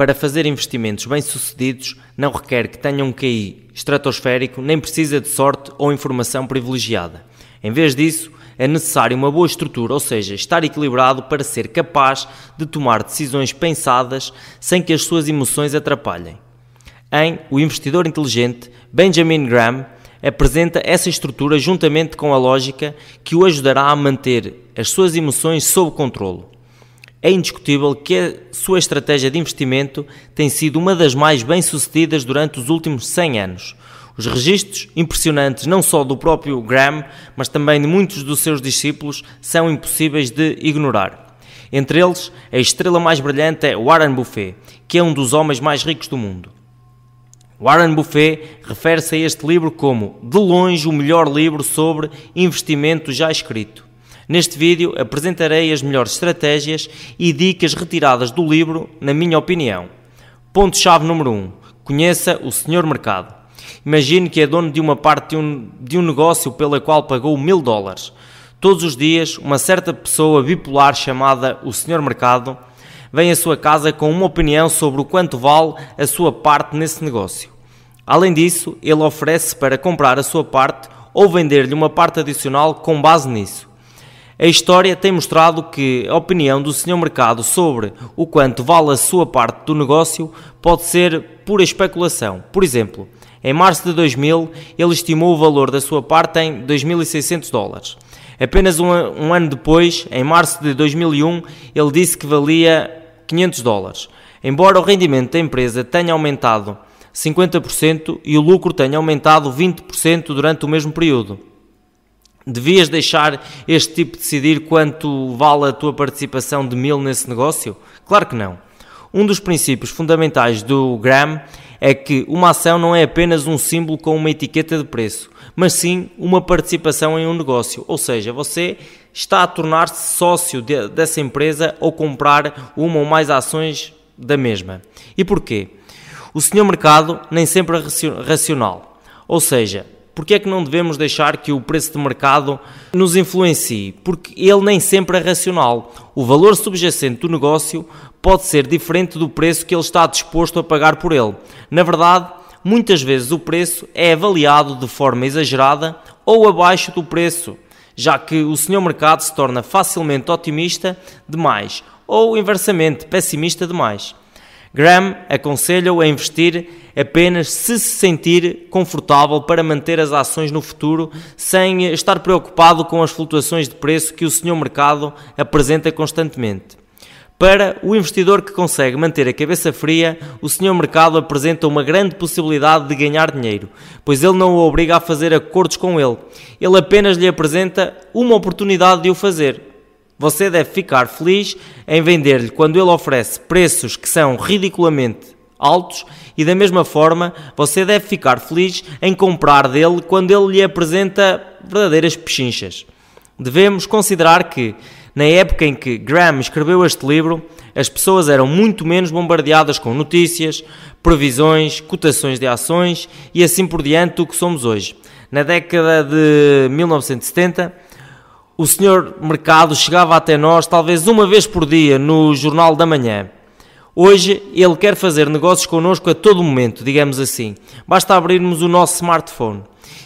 para fazer investimentos bem-sucedidos não requer que tenha um QI estratosférico, nem precisa de sorte ou informação privilegiada. Em vez disso, é necessário uma boa estrutura, ou seja, estar equilibrado para ser capaz de tomar decisões pensadas sem que as suas emoções atrapalhem. Em O Investidor Inteligente, Benjamin Graham apresenta essa estrutura juntamente com a lógica que o ajudará a manter as suas emoções sob controle. É indiscutível que a sua estratégia de investimento tem sido uma das mais bem-sucedidas durante os últimos 100 anos. Os registros impressionantes não só do próprio Graham, mas também de muitos dos seus discípulos são impossíveis de ignorar. Entre eles, a estrela mais brilhante é Warren Buffett, que é um dos homens mais ricos do mundo. Warren Buffett refere-se a este livro como, de longe, o melhor livro sobre investimento já escrito. Neste vídeo apresentarei as melhores estratégias e dicas retiradas do livro, na minha opinião. Ponto-chave número 1. Um, conheça o Senhor Mercado. Imagine que é dono de uma parte de um, de um negócio pela qual pagou mil dólares. Todos os dias, uma certa pessoa bipolar chamada o Senhor Mercado vem à sua casa com uma opinião sobre o quanto vale a sua parte nesse negócio. Além disso, ele oferece para comprar a sua parte ou vender-lhe uma parte adicional com base nisso. A história tem mostrado que a opinião do Sr. Mercado sobre o quanto vale a sua parte do negócio pode ser pura especulação. Por exemplo, em março de 2000, ele estimou o valor da sua parte em 2.600 dólares. Apenas um, um, ano depois, em março de 2001, ele disse que valia 500 dólares. Embora o rendimento da empresa tenha aumentado 50% e o lucro tenha aumentado 20% durante o mesmo período. Devias deixar este tipo decidir quanto vale a tua participação de mil nesse negócio? Claro que não. Um dos princípios fundamentais do Graham é que uma ação não é apenas um símbolo com uma etiqueta de preço, mas sim uma participação em um negócio. Ou seja, você está a tornar-se sócio de, dessa empresa ou comprar uma ou mais ações da mesma. E porquê? O senhor mercado nem sempre é racional. Ou seja, porque é que não devemos deixar que o preço de mercado nos influencie? Porque ele nem sempre é racional. O valor subjacente do negócio pode ser diferente do preço que ele está disposto a pagar por ele. Na verdade, muitas vezes o preço é avaliado de forma exagerada ou abaixo do preço, já que o senhor mercado se torna facilmente otimista demais ou inversamente pessimista demais. Graham aconselha-o a investir apenas se se sentir confortável para manter as ações no futuro sem estar preocupado com as flutuações de preço que o senhor mercado apresenta constantemente. Para o investidor que consegue manter a cabeça fria, o senhor mercado apresenta uma grande possibilidade de ganhar dinheiro, pois ele não o obriga a fazer acordos com ele. Ele apenas lhe apresenta uma oportunidade de o fazer. Você deve ficar feliz em vender-lhe quando ele oferece preços que são ridiculamente altos e da mesma forma você deve ficar feliz em comprar dele quando ele lhe apresenta verdadeiras pechinchas. Devemos considerar que na época em que Graham escreveu este livro, as pessoas eram muito menos bombardeadas com notícias, previsões, cotações de ações e assim por diante do que somos hoje. Na década de 1970, o senhor mercado chegava até nós talvez uma vez por dia no Jornal da Manhã. Hoje ele quer fazer negócios connosco a todo momento, digamos assim. Basta abrirmos o nosso smartphone.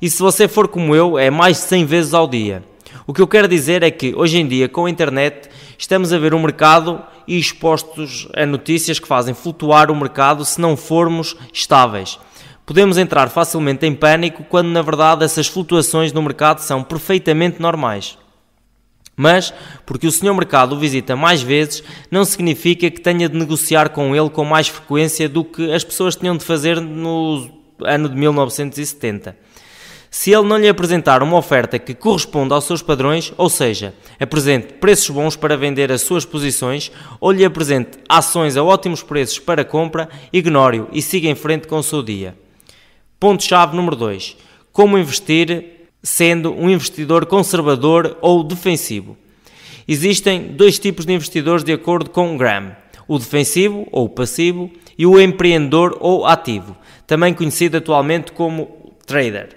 E se você for como eu, é mais de 100 vezes ao dia. O que eu quero dizer é que hoje em dia, com a internet, estamos a ver um mercado e expostos a notícias que fazem flutuar o mercado se não formos estáveis. Podemos entrar facilmente em pânico quando na verdade essas flutuações no mercado são perfeitamente normais. Mas, porque o senhor mercado o visita mais vezes, não significa que tenha de negociar com ele com mais frequência do que as pessoas tinham de fazer no ano de 1970. Se ele não lhe apresentar uma oferta que corresponda aos seus padrões, ou seja, apresente preços bons para vender as suas posições, ou lhe apresente ações a ótimos preços para compra, ignore-o e siga em frente com o seu dia. Ponto-chave número 2. Como investir sendo um investidor conservador ou defensivo. Existem dois tipos de investidores de acordo com Graham: o defensivo ou passivo e o empreendedor ou ativo, também conhecido atualmente como trader.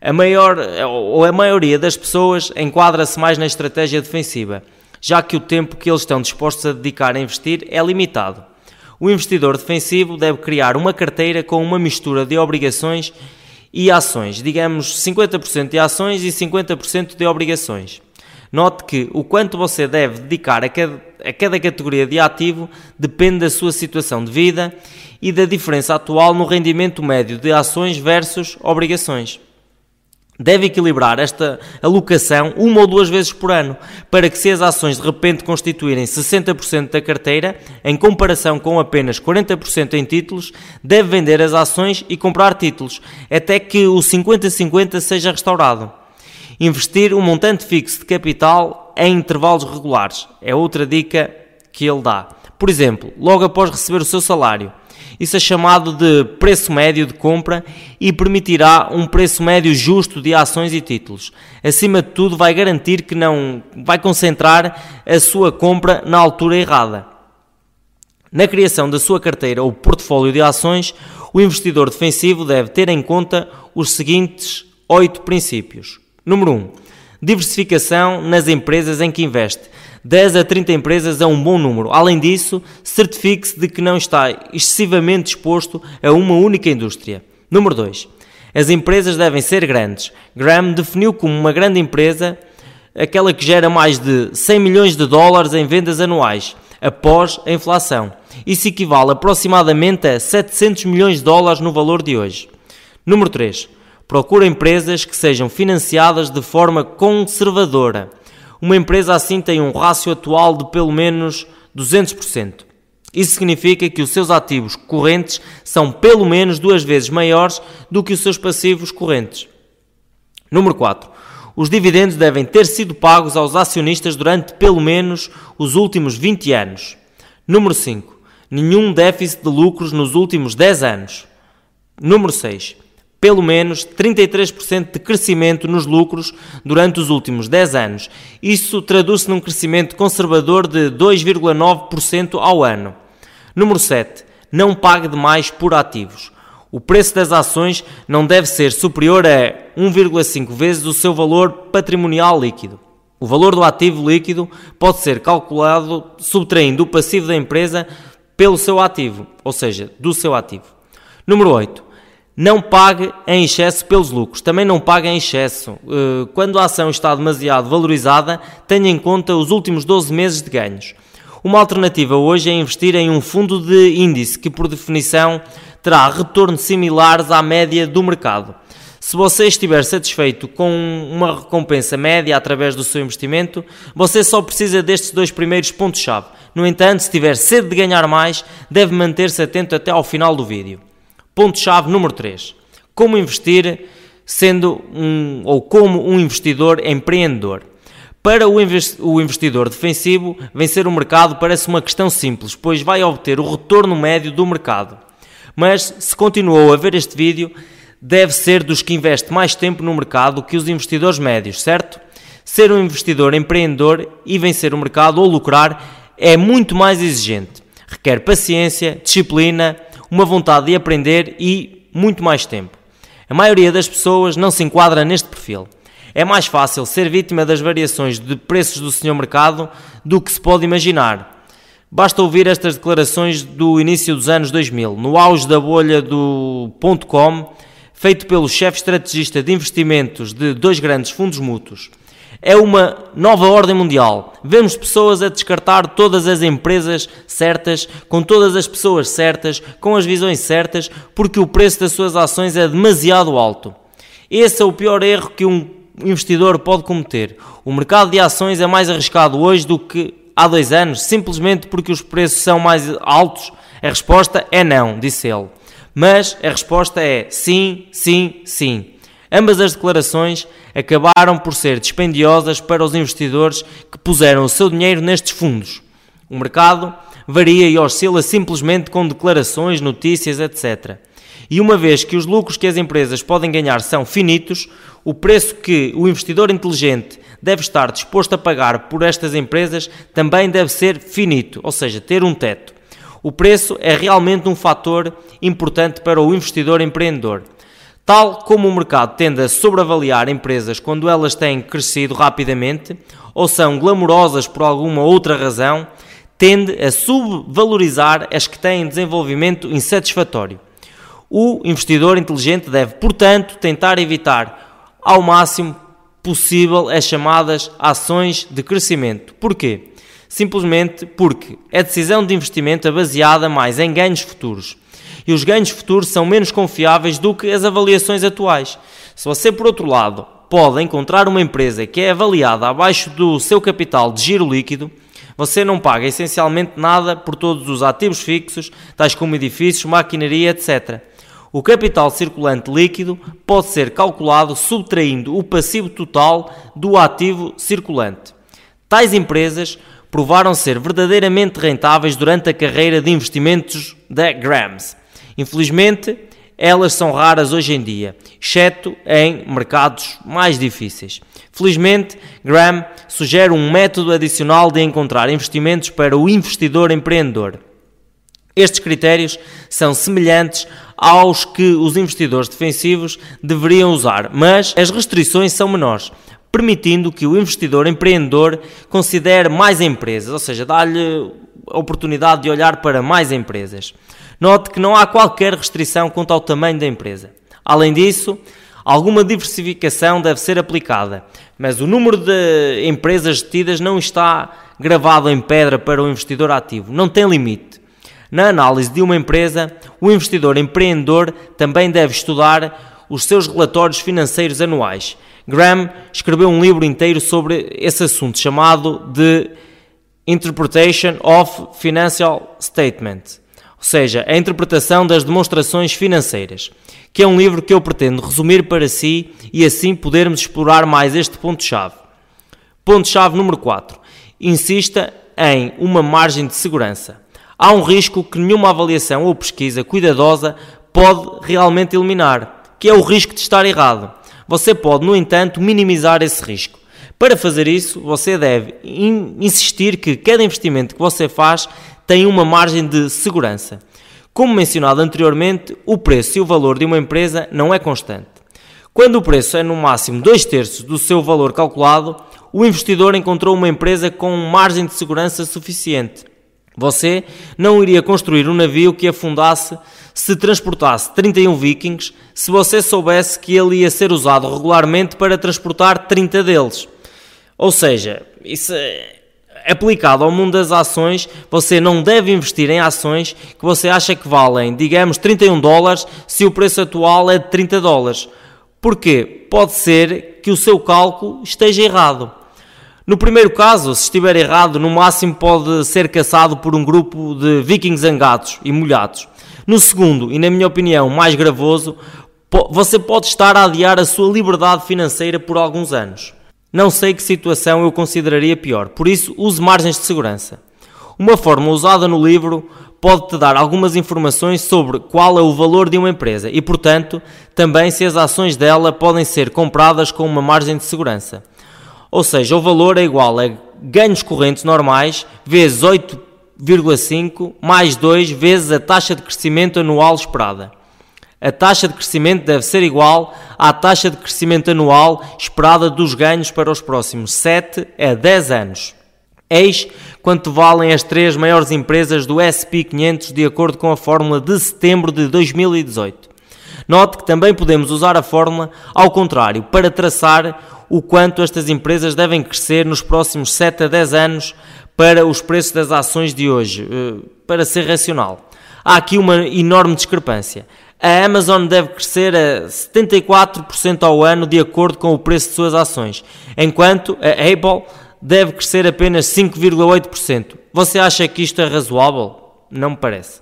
A maior ou a maioria das pessoas enquadra-se mais na estratégia defensiva, já que o tempo que eles estão dispostos a dedicar a investir é limitado. O investidor defensivo deve criar uma carteira com uma mistura de obrigações e ações, digamos 50% de ações e 50% de obrigações. Note que o quanto você deve dedicar a cada, a cada categoria de ativo depende da sua situação de vida e da diferença atual no rendimento médio de ações versus obrigações. Deve equilibrar esta alocação uma ou duas vezes por ano, para que se as ações de repente constituírem 60% da carteira, em comparação com apenas 40% em títulos, deve vender as ações e comprar títulos, até que o 50-50 seja restaurado. Investir um montante fixo de capital em intervalos regulares é outra dica que ele dá. Por exemplo, logo após receber o seu salário, isso é chamado de preço médio de compra e permitirá um preço médio justo de ações e títulos. Acima de tudo, vai garantir que não vai concentrar a sua compra na altura errada. Na criação da sua carteira ou portfólio de ações, o investidor defensivo deve ter em conta os seguintes oito princípios. Número 1. Um, diversificação nas empresas em que investe 10 a 30 empresas é um bom número. Além disso, certifique-se de que não está excessivamente exposto a uma única indústria. Número 2. As empresas devem ser grandes. Graham definiu como uma grande empresa aquela que gera mais de 100 milhões de dólares em vendas anuais, após a inflação. Isso equivale aproximadamente a 700 milhões de dólares no valor de hoje. Número 3. Procura empresas que sejam financiadas de forma conservadora uma empresa assim tem um rácio atual de pelo menos 200%. Isso significa que os seus ativos correntes são pelo menos duas vezes maiores do que os seus passivos correntes. Número 4. Os dividendos devem ter sido pagos aos acionistas durante pelo menos os últimos 20 anos. Número 5. Nenhum déficit de lucros nos últimos 10 anos. Número 6 pelo menos 33% de crescimento nos lucros durante os últimos 10 anos. Isso traduz-se num crescimento conservador de 2,9% ao ano. Número 7. Não pague demais por ativos. O preço das ações não deve ser superior a 1,5 vezes o seu valor patrimonial líquido. O valor do ativo líquido pode ser calculado subtraindo o passivo da empresa pelo seu ativo, ou seja, do seu ativo. Número 8 não pague em excesso pelos lucros, também não pague em excesso. Eh, quando a ação está demasiado valorizada, tenha em conta os últimos 12 meses de ganhos. Uma alternativa hoje é investir em um fundo de índice que, por definição, terá retornos similares à média do mercado. Se você estiver satisfeito com uma recompensa média através do seu investimento, você só precisa destes dois primeiros pontos-chave. No entanto, se tiver sede de ganhar mais, deve manter-se atento até ao final do vídeo. Ponto-chave número 3. Como investir sendo um ou como um investidor empreendedor. Para o investidor defensivo, vencer o mercado parece uma questão simples, pois vai obter o retorno médio do mercado. Mas se continuou a ver este vídeo, deve ser dos que investe mais tempo no mercado que os investidores médios, certo? Ser um investidor empreendedor e vencer o mercado ou lucrar é muito mais exigente. Requer paciência, disciplina, uma vontade de aprender e muito mais tempo. A maioria das pessoas não se enquadra neste perfil. É mais fácil ser vítima das variações de preços do senhor mercado do que se pode imaginar. Basta ouvir estas declarações do início dos anos 2000, no auge da bolha do .com, feito pelo chefe estrategista de investimentos de dois grandes fundos mútuos. É uma nova ordem mundial. Vemos pessoas a descartar todas as empresas certas, com todas as pessoas certas, com as visões certas, porque o preço das suas ações é demasiado alto. Esse é o pior erro que um investidor pode cometer. O mercado de ações é mais arriscado hoje do que há dois anos, simplesmente porque os preços são mais altos? A resposta é não, disse ele. Mas a resposta é sim, sim, sim. Ambas as declarações acabaram por ser dispendiosas para os investidores que puseram o seu dinheiro nestes fundos. O mercado varia e oscila simplesmente com declarações, notícias, etc. E uma vez que os lucros que as empresas podem ganhar são finitos, o preço que o investidor inteligente deve estar disposto a pagar por estas empresas também deve ser finito, ou seja, ter um teto. O preço é realmente um fator importante para o investidor empreendedor. Tal como o mercado tende a sobreavaliar empresas quando elas têm crescido rapidamente ou são glamourosas por alguma outra razão, tende a subvalorizar as que têm desenvolvimento insatisfatório. O investidor inteligente deve, portanto, tentar evitar ao máximo possível as chamadas ações de crescimento. Porquê? Simplesmente porque a decisão de investimento é baseada mais em ganhos futuros. E os ganhos futuros são menos confiáveis do que as avaliações atuais. Se você, por outro lado, pode encontrar uma empresa que é avaliada abaixo do seu capital de giro líquido, você não paga essencialmente nada por todos os ativos fixos, tais como edifícios, maquinaria, etc. O capital circulante líquido pode ser calculado subtraindo o passivo total do ativo circulante. Tais empresas provaram ser verdadeiramente rentáveis durante a carreira de investimentos da Grams. Infelizmente, elas são raras hoje em dia, exceto em mercados mais difíceis. Felizmente, Graham sugere um método adicional de encontrar investimentos para o investidor empreendedor. Estes critérios são semelhantes aos que os investidores defensivos deveriam usar, mas as restrições são menores, permitindo que o investidor empreendedor considere mais empresas, ou seja, dá-lhe a oportunidade de olhar para mais empresas. Note que não há qualquer restrição quanto ao tamanho da empresa. Além disso, alguma diversificação deve ser aplicada, mas o número de empresas detidas não está gravado em pedra para o investidor ativo, não tem limite. Na análise de uma empresa, o investidor empreendedor também deve estudar os seus relatórios financeiros anuais. Graham escreveu um livro inteiro sobre esse assunto chamado de Interpretation of Financial Statement ou seja, a interpretação das demonstrações financeiras, que é um livro que eu pretendo resumir para si e assim podermos explorar mais este ponto-chave. Ponto-chave número 4. Insista em uma margem de segurança. Há um risco que nenhuma avaliação ou pesquisa cuidadosa pode realmente eliminar, que é o risco de estar errado. Você pode, no entanto, minimizar esse risco. Para fazer isso, você deve insistir que cada investimento que você faz tem uma margem de segurança. Como mencionado anteriormente, o preço e o valor de uma empresa não é constante. Quando o preço é no máximo 2 terços do seu valor calculado, o investidor encontrou uma empresa com margem de segurança suficiente. Você não iria construir um navio que afundasse se transportasse 31 vikings se você soubesse que ele ia ser usado regularmente para transportar 30 deles. Ou seja, isso é aplicado ao mundo das ações, você não deve investir em ações que você acha que valem, digamos, 31 dólares se o preço atual é de 30 dólares. Porquê? Pode ser que o seu cálculo esteja errado. No primeiro caso, se estiver errado, no máximo pode ser caçado por um grupo de vikings zangados e molhados. No segundo, e na minha opinião mais gravoso, você pode estar a adiar a sua liberdade financeira por alguns anos. Não sei que situação eu consideraria pior, por isso use margens de segurança. Uma forma usada no livro pode-te dar algumas informações sobre qual é o valor de uma empresa e, portanto, também se as ações dela podem ser compradas com uma margem de segurança. Ou seja, o valor é igual a ganhos correntes normais vezes 8,5 mais 2 vezes a taxa de crescimento anual esperada a taxa de crescimento deve ser igual à taxa de crescimento anual esperada dos ganhos para os próximos 7 a 10 anos. Eis quanto valem as três maiores empresas do SP 500 de acordo com a fórmula de setembro de 2018. Note que também podemos usar a fórmula ao contrário para traçar o quanto estas empresas devem crescer nos próximos 7 a 10 anos para os preços das ações de hoje, eh, para ser racional. Há aqui uma enorme discrepância a Amazon deve crescer a 74% ao ano de acordo com o preço de suas ações, enquanto a Apple deve crescer apenas 5,8%. Você acha que isto é razoável? Não me parece.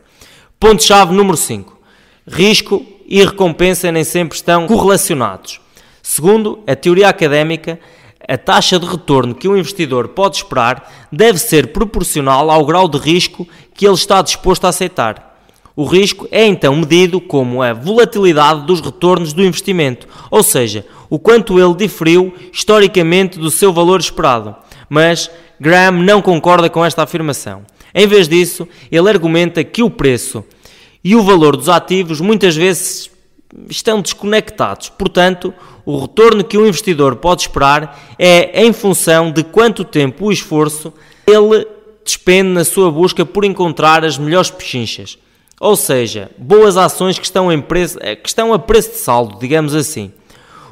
Ponto-chave número 5. Risco e recompensa nem sempre estão correlacionados. Segundo a teoria académica, a taxa de retorno que um investidor pode esperar deve ser proporcional ao grau de risco que ele está disposto a aceitar. O risco é então medido como a volatilidade dos retornos do investimento, ou seja, o quanto ele diferiu historicamente do seu valor esperado. Mas Graham não concorda com esta afirmação. Em vez disso, ele argumenta que o preço e o valor dos ativos muitas vezes estão desconectados. Portanto, o retorno que o investidor pode esperar é em função de quanto tempo o esforço ele despende na sua busca por encontrar as melhores pechinchas. Ou seja, boas ações que estão, em preço, eh, que estão a preço de saldo, digamos assim.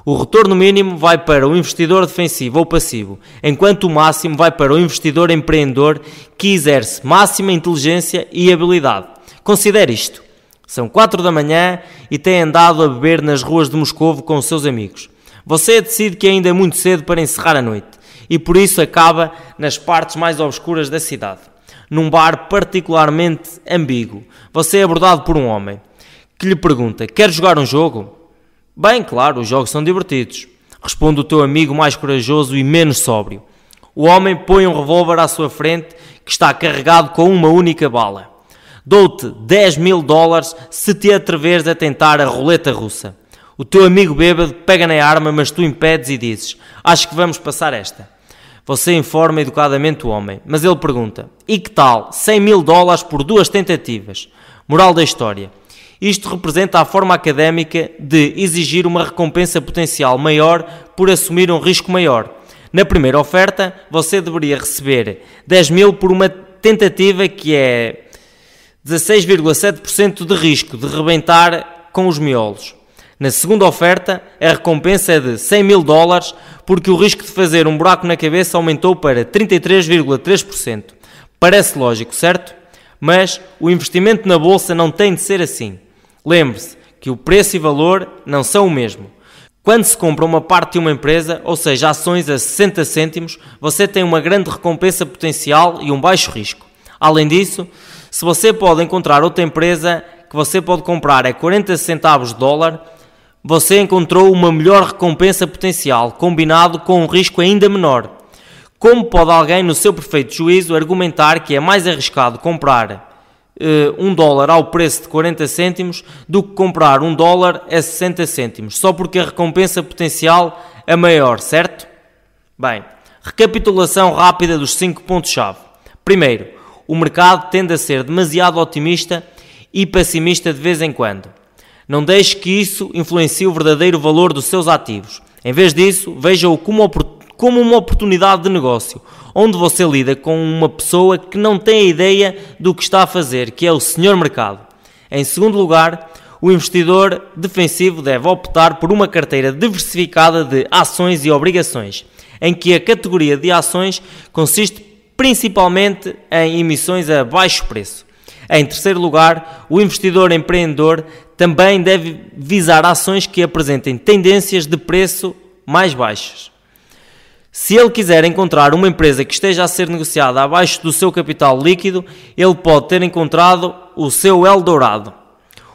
O retorno mínimo vai para o investidor defensivo ou passivo, enquanto o máximo vai para o investidor empreendedor que exerce máxima inteligência e habilidade. Considere isto. São 4 da manhã e tem andado a beber nas ruas de Moscovo com os seus amigos. Você decide que ainda é muito cedo para encerrar a noite e por isso acaba nas partes mais obscuras da cidade, num bar particularmente ambíguo. Você é abordado por um homem que lhe pergunta: Quer jogar um jogo? Bem, claro, os jogos são divertidos. Responde o teu amigo mais corajoso e menos sóbrio. O homem põe um revólver à sua frente que está carregado com uma única bala. Dou-te 10 mil dólares se te atreveres a tentar a roleta russa. O teu amigo bêbado pega na arma, mas tu impedes e dizes: Acho que vamos passar esta. Você informa educadamente o homem, mas ele pergunta: E que tal 100 mil dólares por duas tentativas? Moral da história: Isto representa a forma académica de exigir uma recompensa potencial maior por assumir um risco maior. Na primeira oferta, você deveria receber 10 mil por uma tentativa que é 16,7% de risco de rebentar com os miolos. Na segunda oferta, a recompensa é de 100 mil dólares, porque o risco de fazer um buraco na cabeça aumentou para 33,3%. Parece lógico, certo? Mas o investimento na bolsa não tem de ser assim. Lembre-se que o preço e valor não são o mesmo. Quando se compra uma parte de uma empresa, ou seja, ações a 60 cêntimos, você tem uma grande recompensa potencial e um baixo risco. Além disso, se você pode encontrar outra empresa que você pode comprar a 40 centavos de dólar, você encontrou uma melhor recompensa potencial, combinado com um risco ainda menor. Como pode alguém, no seu perfeito juízo, argumentar que é mais arriscado comprar uh, um dólar ao preço de 40 cêntimos do que comprar um dólar a 60 cêntimos, só porque a recompensa potencial é maior, certo? Bem, recapitulação rápida dos 5 pontos-chave. Primeiro, o mercado tende a ser demasiado otimista e pessimista de vez em quando. Não deixe que isso influencie o verdadeiro valor dos seus ativos. Em vez disso, veja-o como, como uma oportunidade de negócio, onde você lida com uma pessoa que não tem ideia do que está a fazer, que é o senhor mercado. Em segundo lugar, o investidor defensivo deve optar por uma carteira diversificada de ações e obrigações, em que a categoria de ações consiste principalmente em emissões a baixo preço. Em terceiro lugar, o investidor empreendedor também deve visar ações que apresentem tendências de preço mais baixas. Se ele quiser encontrar uma empresa que esteja a ser negociada abaixo do seu capital líquido, ele pode ter encontrado o seu Eldorado.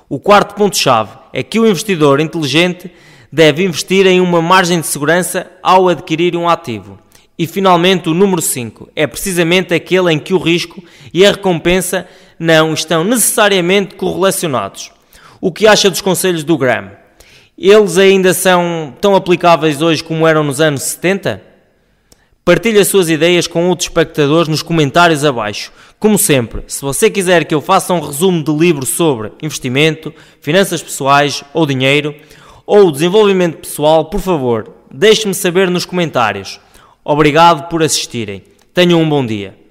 O quarto ponto-chave é que o investidor inteligente deve investir em uma margem de segurança ao adquirir um ativo. E finalmente, o número 5 é precisamente aquele em que o risco e a recompensa não estão necessariamente correlacionados. O que acha dos conselhos do Graham? Eles ainda são tão aplicáveis hoje como eram nos anos 70? Partilhe as suas ideias com outros espectadores nos comentários abaixo. Como sempre, se você quiser que eu faça um resumo de livro sobre investimento, finanças pessoais ou dinheiro, ou desenvolvimento pessoal, por favor, deixe-me saber nos comentários. Obrigado por assistirem. Tenham um bom dia.